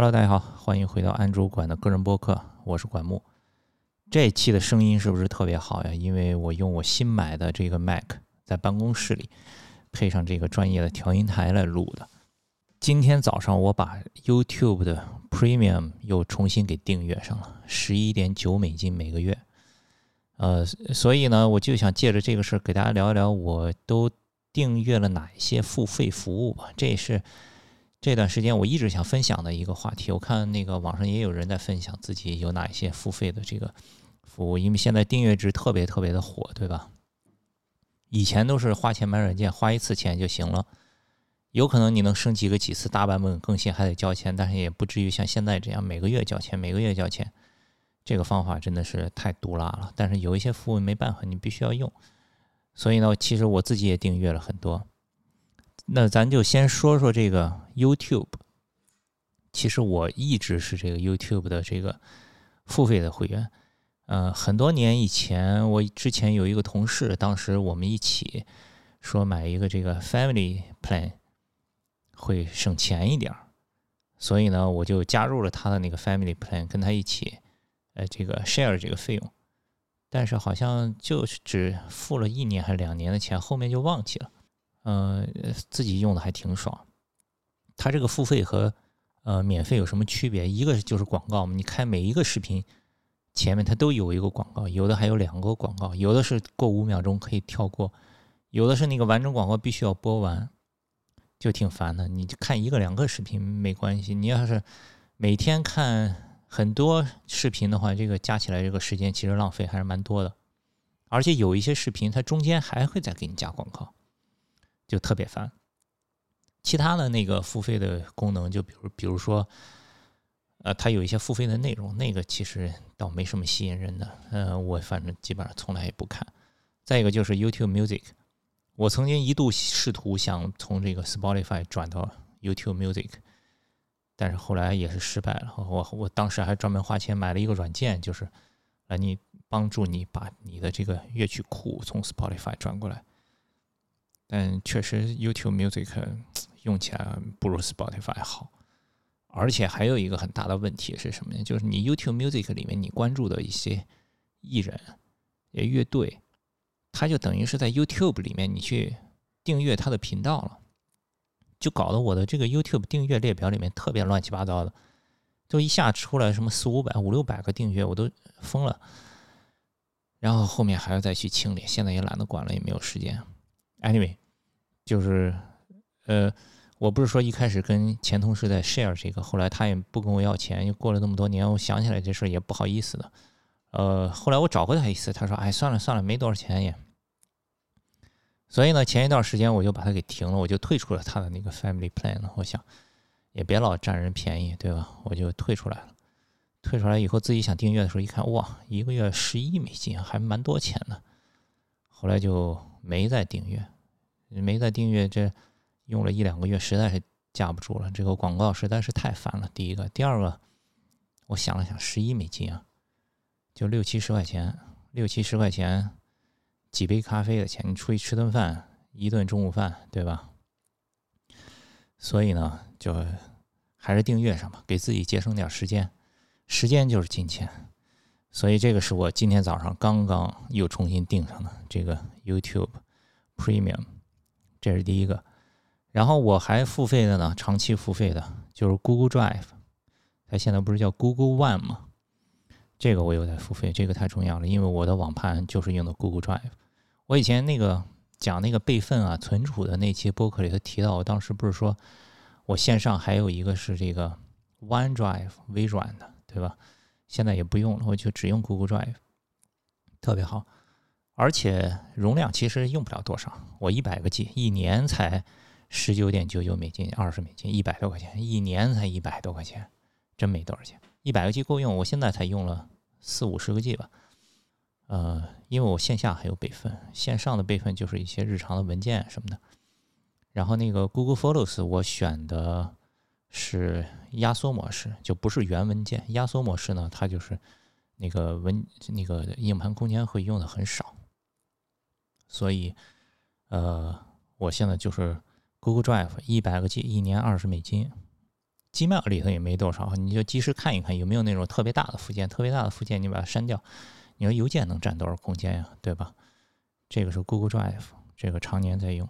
Hello，大家好，欢迎回到安主管的个人播客，我是管木。这期的声音是不是特别好呀？因为我用我新买的这个 Mac 在办公室里配上这个专业的调音台来录的。今天早上我把 YouTube 的 Premium 又重新给订阅上了，十一点九美金每个月。呃，所以呢，我就想借着这个事儿给大家聊一聊，我都订阅了哪一些付费服务吧。这也是。这段时间我一直想分享的一个话题，我看那个网上也有人在分享自己有哪一些付费的这个服务，因为现在订阅制特别特别的火，对吧？以前都是花钱买软件，花一次钱就行了，有可能你能升级个几次大版本更新还得交钱，但是也不至于像现在这样每个月交钱，每个月交钱。这个方法真的是太毒辣了，但是有一些服务没办法，你必须要用。所以呢，其实我自己也订阅了很多。那咱就先说说这个 YouTube。其实我一直是这个 YouTube 的这个付费的会员。呃，很多年以前，我之前有一个同事，当时我们一起说买一个这个 Family Plan 会省钱一点儿，所以呢，我就加入了他的那个 Family Plan，跟他一起呃这个 share 这个费用。但是好像就是只付了一年还是两年的钱，后面就忘记了。呃，自己用的还挺爽。它这个付费和呃免费有什么区别？一个就是广告嘛，你看每一个视频前面它都有一个广告，有的还有两个广告，有的是过五秒钟可以跳过，有的是那个完整广告必须要播完，就挺烦的。你看一个两个视频没关系，你要是每天看很多视频的话，这个加起来这个时间其实浪费还是蛮多的。而且有一些视频它中间还会再给你加广告。就特别烦，其他的那个付费的功能，就比如比如说，呃，它有一些付费的内容，那个其实倒没什么吸引人的，呃，我反正基本上从来也不看。再一个就是 YouTube Music，我曾经一度试图想从这个 Spotify 转到 YouTube Music，但是后来也是失败了。我我当时还专门花钱买了一个软件，就是来你帮助你把你的这个乐曲库从 Spotify 转过来。但确实，YouTube Music 用起来不如 Spotify 好，而且还有一个很大的问题是什么呢？就是你 YouTube Music 里面你关注的一些艺人、也乐队，他就等于是在 YouTube 里面你去订阅他的频道了，就搞得我的这个 YouTube 订阅列表里面特别乱七八糟的，就一下出来什么四五百、五六百个订阅，我都疯了。然后后面还要再去清理，现在也懒得管了，也没有时间。Anyway。就是，呃，我不是说一开始跟前同事在 share 这个，后来他也不跟我要钱，又过了那么多年，我想起来这事也不好意思的。呃，后来我找过他一次，他说：“哎，算了算了，没多少钱也。”所以呢，前一段时间我就把它给停了，我就退出了他的那个 family plan 了。我想，也别老占人便宜，对吧？我就退出来了。退出来以后，自己想订阅的时候，一看，哇，一个月十一美金，还蛮多钱的。后来就没再订阅。没再订阅，这用了一两个月，实在是架不住了。这个广告实在是太烦了。第一个，第二个，我想了想，十一美金啊，就六七十块钱，六七十块钱，几杯咖啡的钱，你出去吃顿饭，一顿中午饭，对吧？所以呢，就还是订阅上吧，给自己节省点时间。时间就是金钱，所以这个是我今天早上刚刚又重新订上的这个 YouTube Premium。这是第一个，然后我还付费的呢，长期付费的，就是 Google Drive，它现在不是叫 Google One 吗？这个我有在付费，这个太重要了，因为我的网盘就是用的 Google Drive。我以前那个讲那个备份啊、存储的那期播客里头提到，我当时不是说我线上还有一个是这个 OneDrive 微软的，对吧？现在也不用了，我就只用 Google Drive，特别好。而且容量其实用不了多少，我一百个 G 一年才十九点九九美金，二十美金，一百多块钱，一年才一百多块钱，真没多少钱。一百个 G 够用，我现在才用了四五十个 G 吧。呃，因为我线下还有备份，线上的备份就是一些日常的文件什么的。然后那个 Google Photos 我选的是压缩模式，就不是原文件。压缩模式呢，它就是那个文那个硬盘空间会用的很少。所以，呃，我现在就是 Google Drive 一百个 G，一年二十美金，Gmail 里头也没多少，你就及时看一看有没有那种特别大的附件，特别大的附件你把它删掉。你说邮件能占多少空间呀？对吧？这个是 Google Drive，这个常年在用，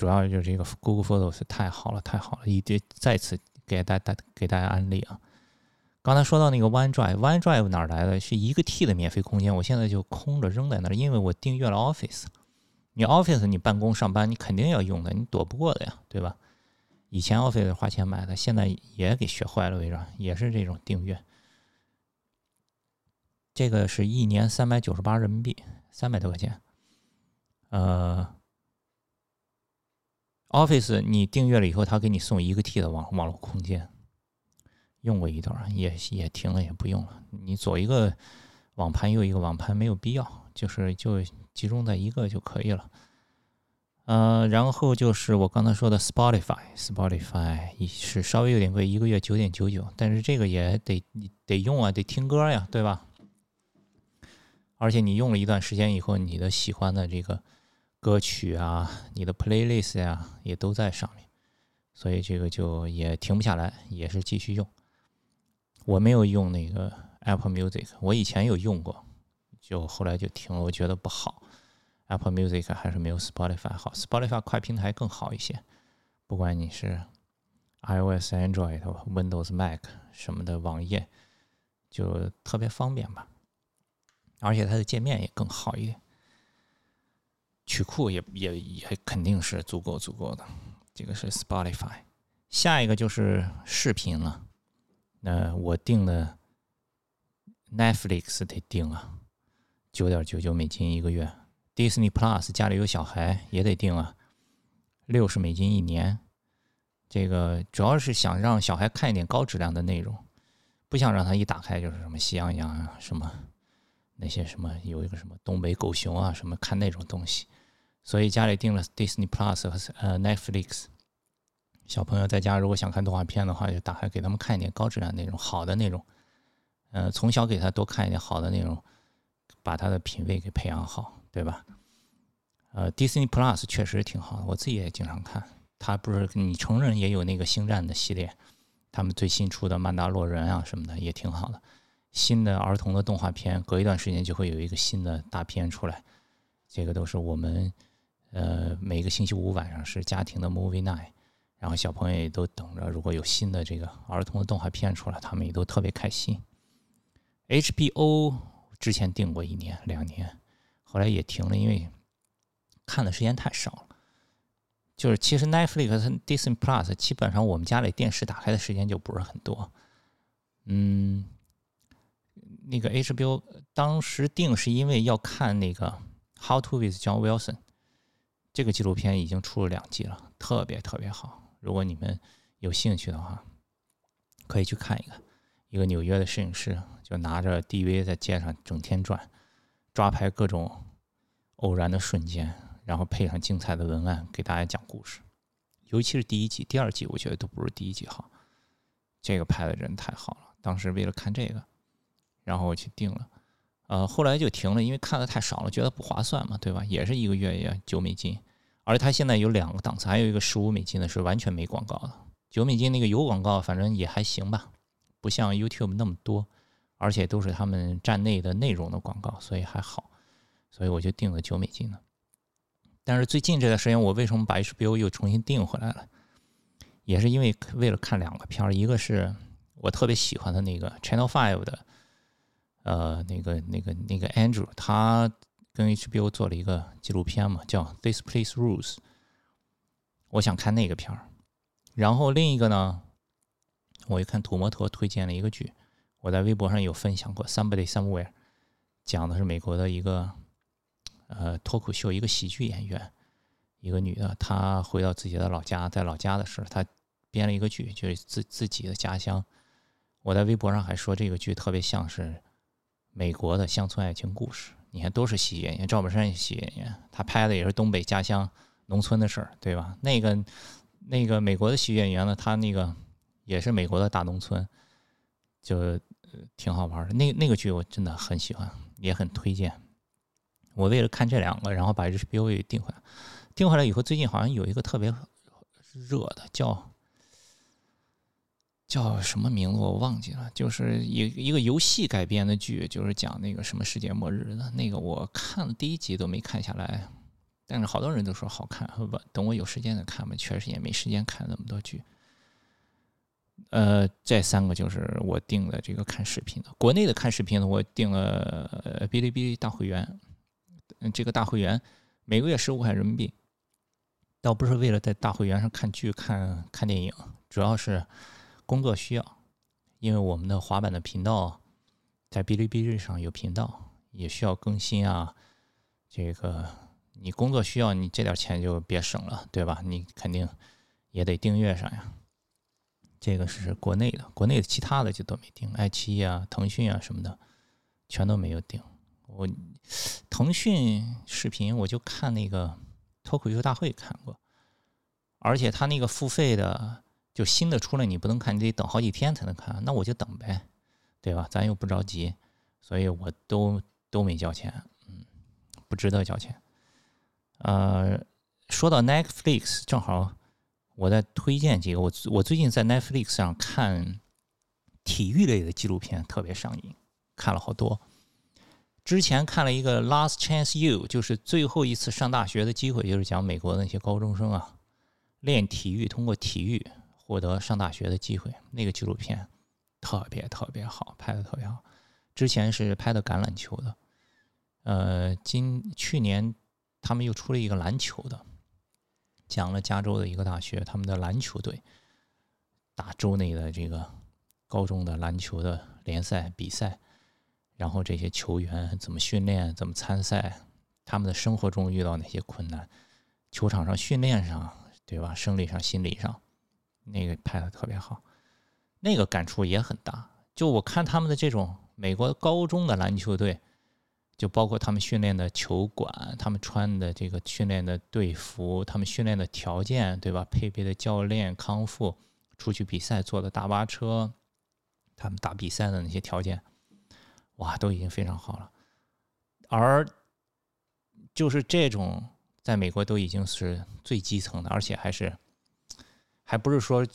主要就是这个 Google Photos 太好了，太好了，一定再次给大大给大家安利啊。刚才说到那个 OneDrive，OneDrive 哪来的？是一个 T 的免费空间，我现在就空着扔在那儿，因为我订阅了 Office。你 Office 你办公上班你肯定要用的，你躲不过的呀，对吧？以前 Office 花钱买的，现在也给学坏了，为啥？也是这种订阅。这个是一年三百九十八人民币，三百多块钱。呃，Office 你订阅了以后，他给你送一个 T 的网网络空间。用过一段，也也停了，也不用了。你左一个网盘，右一个网盘，没有必要，就是就集中在一个就可以了。呃，然后就是我刚才说的 Spotify，Spotify 是稍微有点贵，一个月九点九九，但是这个也得得用啊，得听歌呀，对吧？而且你用了一段时间以后，你的喜欢的这个歌曲啊，你的 playlist 呀，也都在上面，所以这个就也停不下来，也是继续用。我没有用那个 Apple Music，我以前有用过，就后来就停了，我觉得不好。Apple Music 还是没有 Spotify 好，Spotify 快平台更好一些。不管你是 iOS、Android、Windows、Mac 什么的网页，就特别方便吧。而且它的界面也更好一点，曲库也也也肯定是足够足够的。这个是 Spotify，下一个就是视频了。那我订的 Netflix 得订啊，九点九九美金一个月。Disney Plus 家里有小孩也得订啊，六十美金一年。这个主要是想让小孩看一点高质量的内容，不想让他一打开就是什么喜羊羊啊，什么那些什么有一个什么东北狗熊啊，什么看那种东西。所以家里订了 Disney Plus 和呃 Netflix。小朋友在家如果想看动画片的话，就打开给他们看一点高质量内容，好的内容。呃，从小给他多看一点好的内容，把他的品味给培养好，对吧？呃，Disney Plus 确实挺好的，我自己也经常看。他不是你成人也有那个星战的系列，他们最新出的曼达洛人啊什么的也挺好的。新的儿童的动画片，隔一段时间就会有一个新的大片出来。这个都是我们呃每个星期五晚上是家庭的 Movie Night。然后小朋友也都等着，如果有新的这个儿童的动画片出来，他们也都特别开心。HBO 之前订过一年、两年，后来也停了，因为看的时间太少了。就是其实 Netflix 和 Disney Plus 基本上我们家里电视打开的时间就不是很多。嗯，那个 HBO 当时订是因为要看那个《How to with John Wilson》这个纪录片，已经出了两季了，特别特别好。如果你们有兴趣的话，可以去看一看。一个纽约的摄影师就拿着 DV 在街上整天转，抓拍各种偶然的瞬间，然后配上精彩的文案给大家讲故事。尤其是第一季、第二季，我觉得都不如第一季好。这个拍的人太好了。当时为了看这个，然后我去订了，呃，后来就停了，因为看的太少了，觉得不划算嘛，对吧？也是一个月也九美金。而它现在有两个档次，还有一个十五美金的是完全没广告的，九美金那个有广告，反正也还行吧，不像 YouTube 那么多，而且都是他们站内的内容的广告，所以还好，所以我就定了九美金的。但是最近这段时间，我为什么把 HBO 又重新订回来了？也是因为为了看两个片儿，一个是我特别喜欢的那个 Channel Five 的，呃，那个那个那个 Andrew 他。跟 HBO 做了一个纪录片嘛，叫《This Place Rules》，我想看那个片儿。然后另一个呢，我一看土摩托推荐了一个剧，我在微博上有分享过，《Somebody Somewhere》，讲的是美国的一个呃脱口秀一个喜剧演员，一个女的，她回到自己的老家，在老家的时候，她编了一个剧，就是自自己的家乡。我在微博上还说这个剧特别像是美国的乡村爱情故事。你看，都是喜剧演员，赵本山也喜剧演员，他拍的也是东北家乡农村的事儿，对吧？那个那个美国的喜剧演员呢，他那个也是美国的大农村，就挺好玩的。那那个剧我真的很喜欢，也很推荐。我为了看这两个，然后把 HBO 也订回来。订回来以后，最近好像有一个特别热的，叫叫什么名字我忘记了，就是一一个游戏改编的剧，就是讲那个什么世界末日的那个，我看了第一集都没看下来，但是好多人都说好看，不等我有时间再看吧，确实也没时间看那么多剧。呃，这三个就是我订的这个看视频的，国内的看视频的，我订了哔哩哔哩大会员，嗯，这个大会员每个月十五块人民币，倒不是为了在大会员上看剧、看看电影，主要是。工作需要，因为我们的滑板的频道在哔哩哔哩上有频道，也需要更新啊。这个你工作需要，你这点钱就别省了，对吧？你肯定也得订阅上呀。这个是国内的，国内的其他的就都没订，爱奇艺啊、腾讯啊什么的全都没有订。我腾讯视频我就看那个脱口秀大会看过，而且他那个付费的。就新的出来你不能看，你得等好几天才能看，那我就等呗，对吧？咱又不着急，所以我都都没交钱，嗯，不值得交钱。呃，说到 Netflix，正好我再推荐几个，我我最近在 Netflix 上看体育类的纪录片，特别上瘾，看了好多。之前看了一个 Last Chance You，就是最后一次上大学的机会，就是讲美国那些高中生啊，练体育，通过体育。获得上大学的机会，那个纪录片特别特别好，拍的特别好。之前是拍的橄榄球的，呃，今去年他们又出了一个篮球的，讲了加州的一个大学他们的篮球队打州内的这个高中的篮球的联赛比赛，然后这些球员怎么训练，怎么参赛，他们的生活中遇到哪些困难，球场上训练上，对吧？生理上、心理上。那个拍的特别好，那个感触也很大。就我看他们的这种美国高中的篮球队，就包括他们训练的球馆，他们穿的这个训练的队服，他们训练的条件，对吧？配备的教练、康复，出去比赛坐的大巴车，他们打比赛的那些条件，哇，都已经非常好了。而就是这种在美国都已经是最基层的，而且还是。还不是说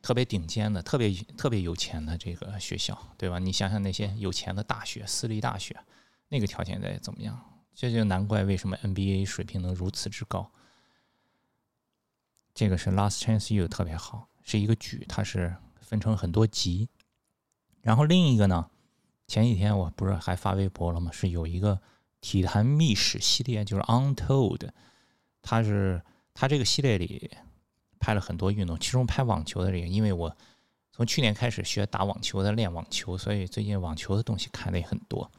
特别顶尖的、特别特别有钱的这个学校，对吧？你想想那些有钱的大学、私立大学，那个条件得怎么样？这就难怪为什么 NBA 水平能如此之高。这个是 Last Chance You 特别好，是一个剧，它是分成很多集。然后另一个呢，前几天我不是还发微博了吗？是有一个体坛秘史系列，就是 Untold，它是它这个系列里。拍了很多运动，其中拍网球的这个，因为我从去年开始学打网球的，练网球，所以最近网球的东西看的也很多。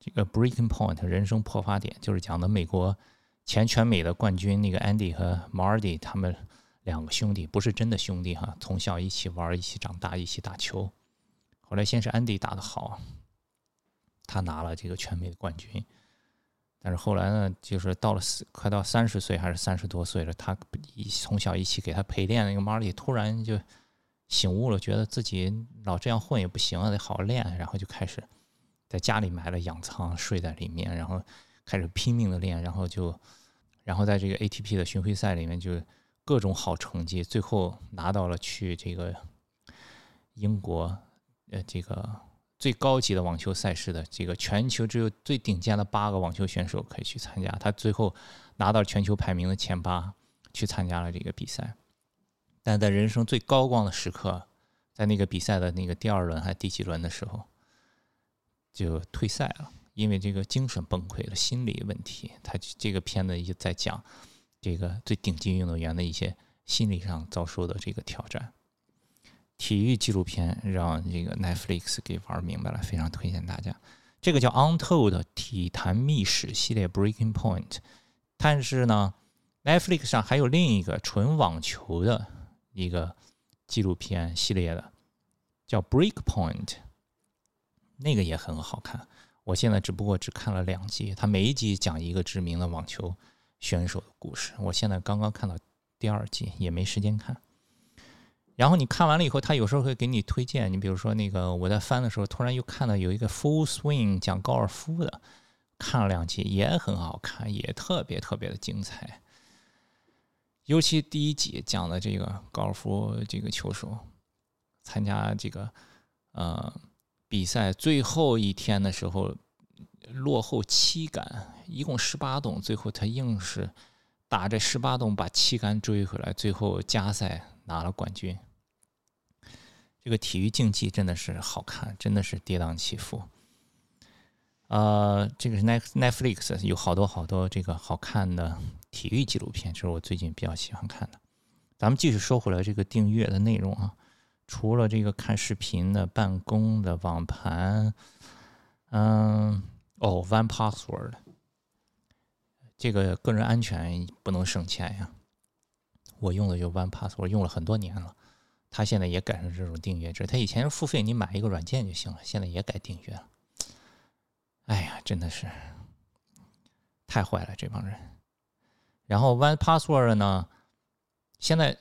这个 Breaking Point 人生破发点就是讲的美国前全美的冠军那个 Andy 和 Marty 他们两个兄弟，不是真的兄弟哈，从小一起玩，一起长大，一起打球。后来先是 Andy 打的好，他拿了这个全美的冠军。但是后来呢，就是到了快到三十岁还是三十多岁了，他一从小一起给他陪练那个 Marley 突然就醒悟了，觉得自己老这样混也不行啊，得好好练，然后就开始在家里买了氧舱睡在里面，然后开始拼命的练，然后就然后在这个 ATP 的巡回赛里面就各种好成绩，最后拿到了去这个英国呃这个。最高级的网球赛事的这个全球只有最顶尖的八个网球选手可以去参加，他最后拿到全球排名的前八，去参加了这个比赛。但在人生最高光的时刻，在那个比赛的那个第二轮还是第几轮的时候，就退赛了，因为这个精神崩溃了，心理问题。他这个片子一直在讲这个最顶级运动员的一些心理上遭受的这个挑战。体育纪录片让这个 Netflix 给玩明白了，非常推荐大家。这个叫 Untold 体坛秘史系列 Breaking Point，但是呢，Netflix 上还有另一个纯网球的一个纪录片系列的，叫 Break Point，那个也很好看。我现在只不过只看了两集，它每一集讲一个知名的网球选手的故事。我现在刚刚看到第二季，也没时间看。然后你看完了以后，他有时候会给你推荐。你比如说那个，我在翻的时候，突然又看到有一个 Full Swing 讲高尔夫的，看了两集也很好看，也特别特别的精彩。尤其第一集讲的这个高尔夫这个球手，参加这个呃比赛最后一天的时候，落后七杆，一共十八洞，最后他硬是打这十八洞把七杆追回来，最后加赛拿了冠军。这个体育竞技真的是好看，真的是跌宕起伏。呃，这个是 Net Netflix 有好多好多这个好看的体育纪录片，这是我最近比较喜欢看的。咱们继续说回来这个订阅的内容啊，除了这个看视频的、办公的、网盘，嗯，哦，One Password，这个个人安全不能省钱呀。我用的就 One Password，用了很多年了。它现在也改成这种订阅制，它以前付费，你买一个软件就行了，现在也改订阅了。哎呀，真的是太坏了这帮人。然后 One Password 呢，现在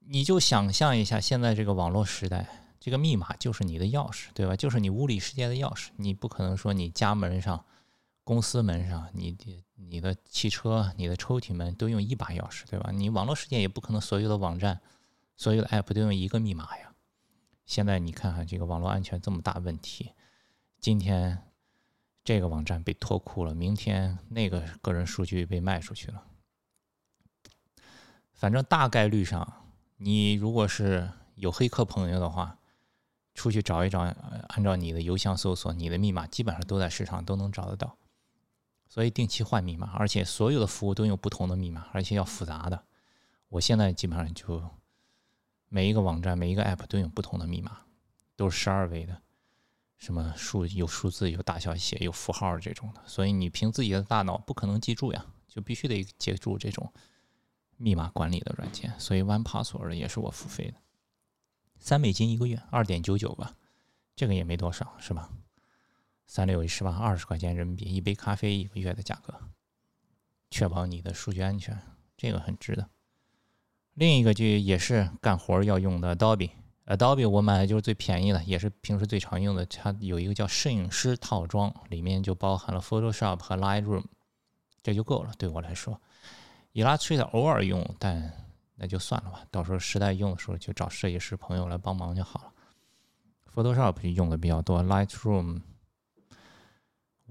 你就想象一下，现在这个网络时代，这个密码就是你的钥匙，对吧？就是你物理世界的钥匙。你不可能说你家门上、公司门上、你的、你的汽车、你的抽屉门都用一把钥匙，对吧？你网络世界也不可能所有的网站、所有的 App 都用一个密码呀。现在你看看这个网络安全这么大问题，今天。这个网站被脱库了，明天那个个人数据被卖出去了。反正大概率上，你如果是有黑客朋友的话，出去找一找，按照你的邮箱搜索，你的密码基本上都在市场都能找得到。所以定期换密码，而且所有的服务都用不同的密码，而且要复杂的。我现在基本上就每一个网站、每一个 App 都用不同的密码，都是十二位的。什么数有数字有大小写有符号这种的，所以你凭自己的大脑不可能记住呀，就必须得借助这种密码管理的软件。所以 One Password 也是我付费的，三美金一个月，二点九九吧，这个也没多少是吧？三六一十八，二十块钱人民币一杯咖啡一个月的价格，确保你的数据安全，这个很值得。另一个就也是干活要用的 Adobe。Adobe 我买的就是最便宜的，也是平时最常用的。它有一个叫摄影师套装，里面就包含了 Photoshop 和 Lightroom，这就够了。对我来说，Illustrator 偶尔用，但那就算了吧。到时候实在用的时候，就找设计师朋友来帮忙就好了。Photoshop 用的比较多，Lightroom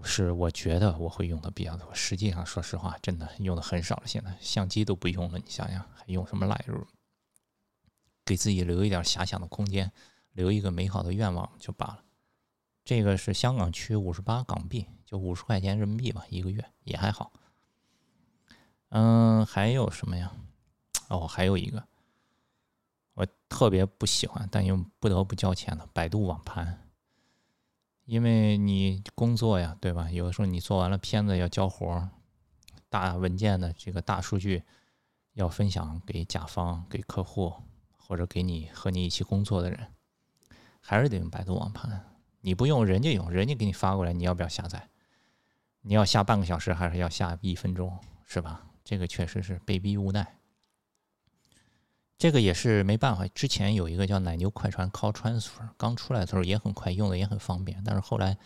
是我觉得我会用的比较多。实际上，说实话，真的用的很少了。现在相机都不用了，你想想还用什么 Lightroom？给自己留一点遐想的空间，留一个美好的愿望就罢了。这个是香港区五十八港币，就五十块钱人民币吧，一个月也还好。嗯，还有什么呀？哦，还有一个我特别不喜欢，但又不得不交钱的百度网盘。因为你工作呀，对吧？有的时候你做完了片子要交活儿，大文件的这个大数据要分享给甲方、给客户。或者给你和你一起工作的人，还是得用百度网盘。你不用，人家用，人家给你发过来，你要不要下载？你要下半个小时，还是要下一分钟，是吧？这个确实是被逼无奈。这个也是没办法。之前有一个叫奶牛快传 Call Transfer，刚出来的时候也很快，用的也很方便。但是后来，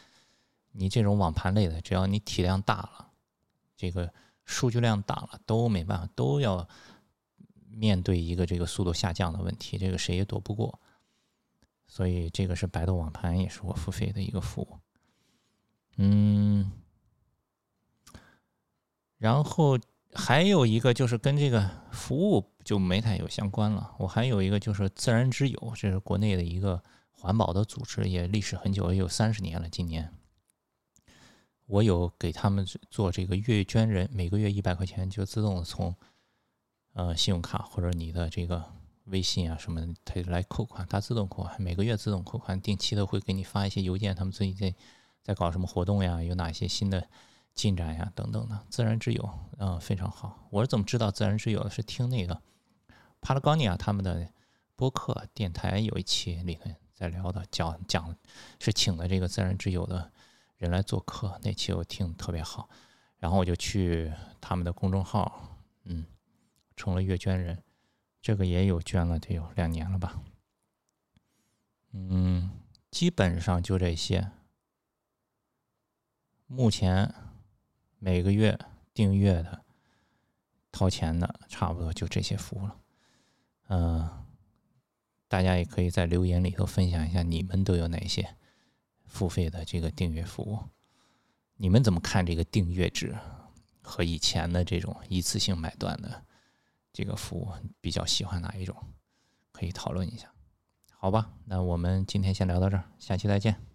你这种网盘类的，只要你体量大了，这个数据量大了，都没办法，都要。面对一个这个速度下降的问题，这个谁也躲不过，所以这个是百度网盘，也是我付费的一个服务。嗯，然后还有一个就是跟这个服务就没太有相关了。我还有一个就是自然之友，这是国内的一个环保的组织，也历史很久，也有三十年了。今年我有给他们做这个月捐人，每个月一百块钱就自动从。呃，信用卡或者你的这个微信啊什么，它来扣款，它自动扣款，每个月自动扣款，定期的会给你发一些邮件，他们最近在搞什么活动呀，有哪些新的进展呀等等的。自然之友，嗯，非常好。我是怎么知道自然之友的？是听那个帕拉高尼亚他们的播客电台有一期里面在聊的，讲讲是请的这个自然之友的人来做客，那期我听特别好，然后我就去他们的公众号，嗯。成了月捐人，这个也有捐了得有两年了吧？嗯，基本上就这些。目前每个月订阅的、掏钱的，差不多就这些服务了。嗯，大家也可以在留言里头分享一下你们都有哪些付费的这个订阅服务，你们怎么看这个订阅制和以前的这种一次性买断的这个服务？比较喜欢哪一种？可以讨论一下，好吧？那我们今天先聊到这儿，下期再见。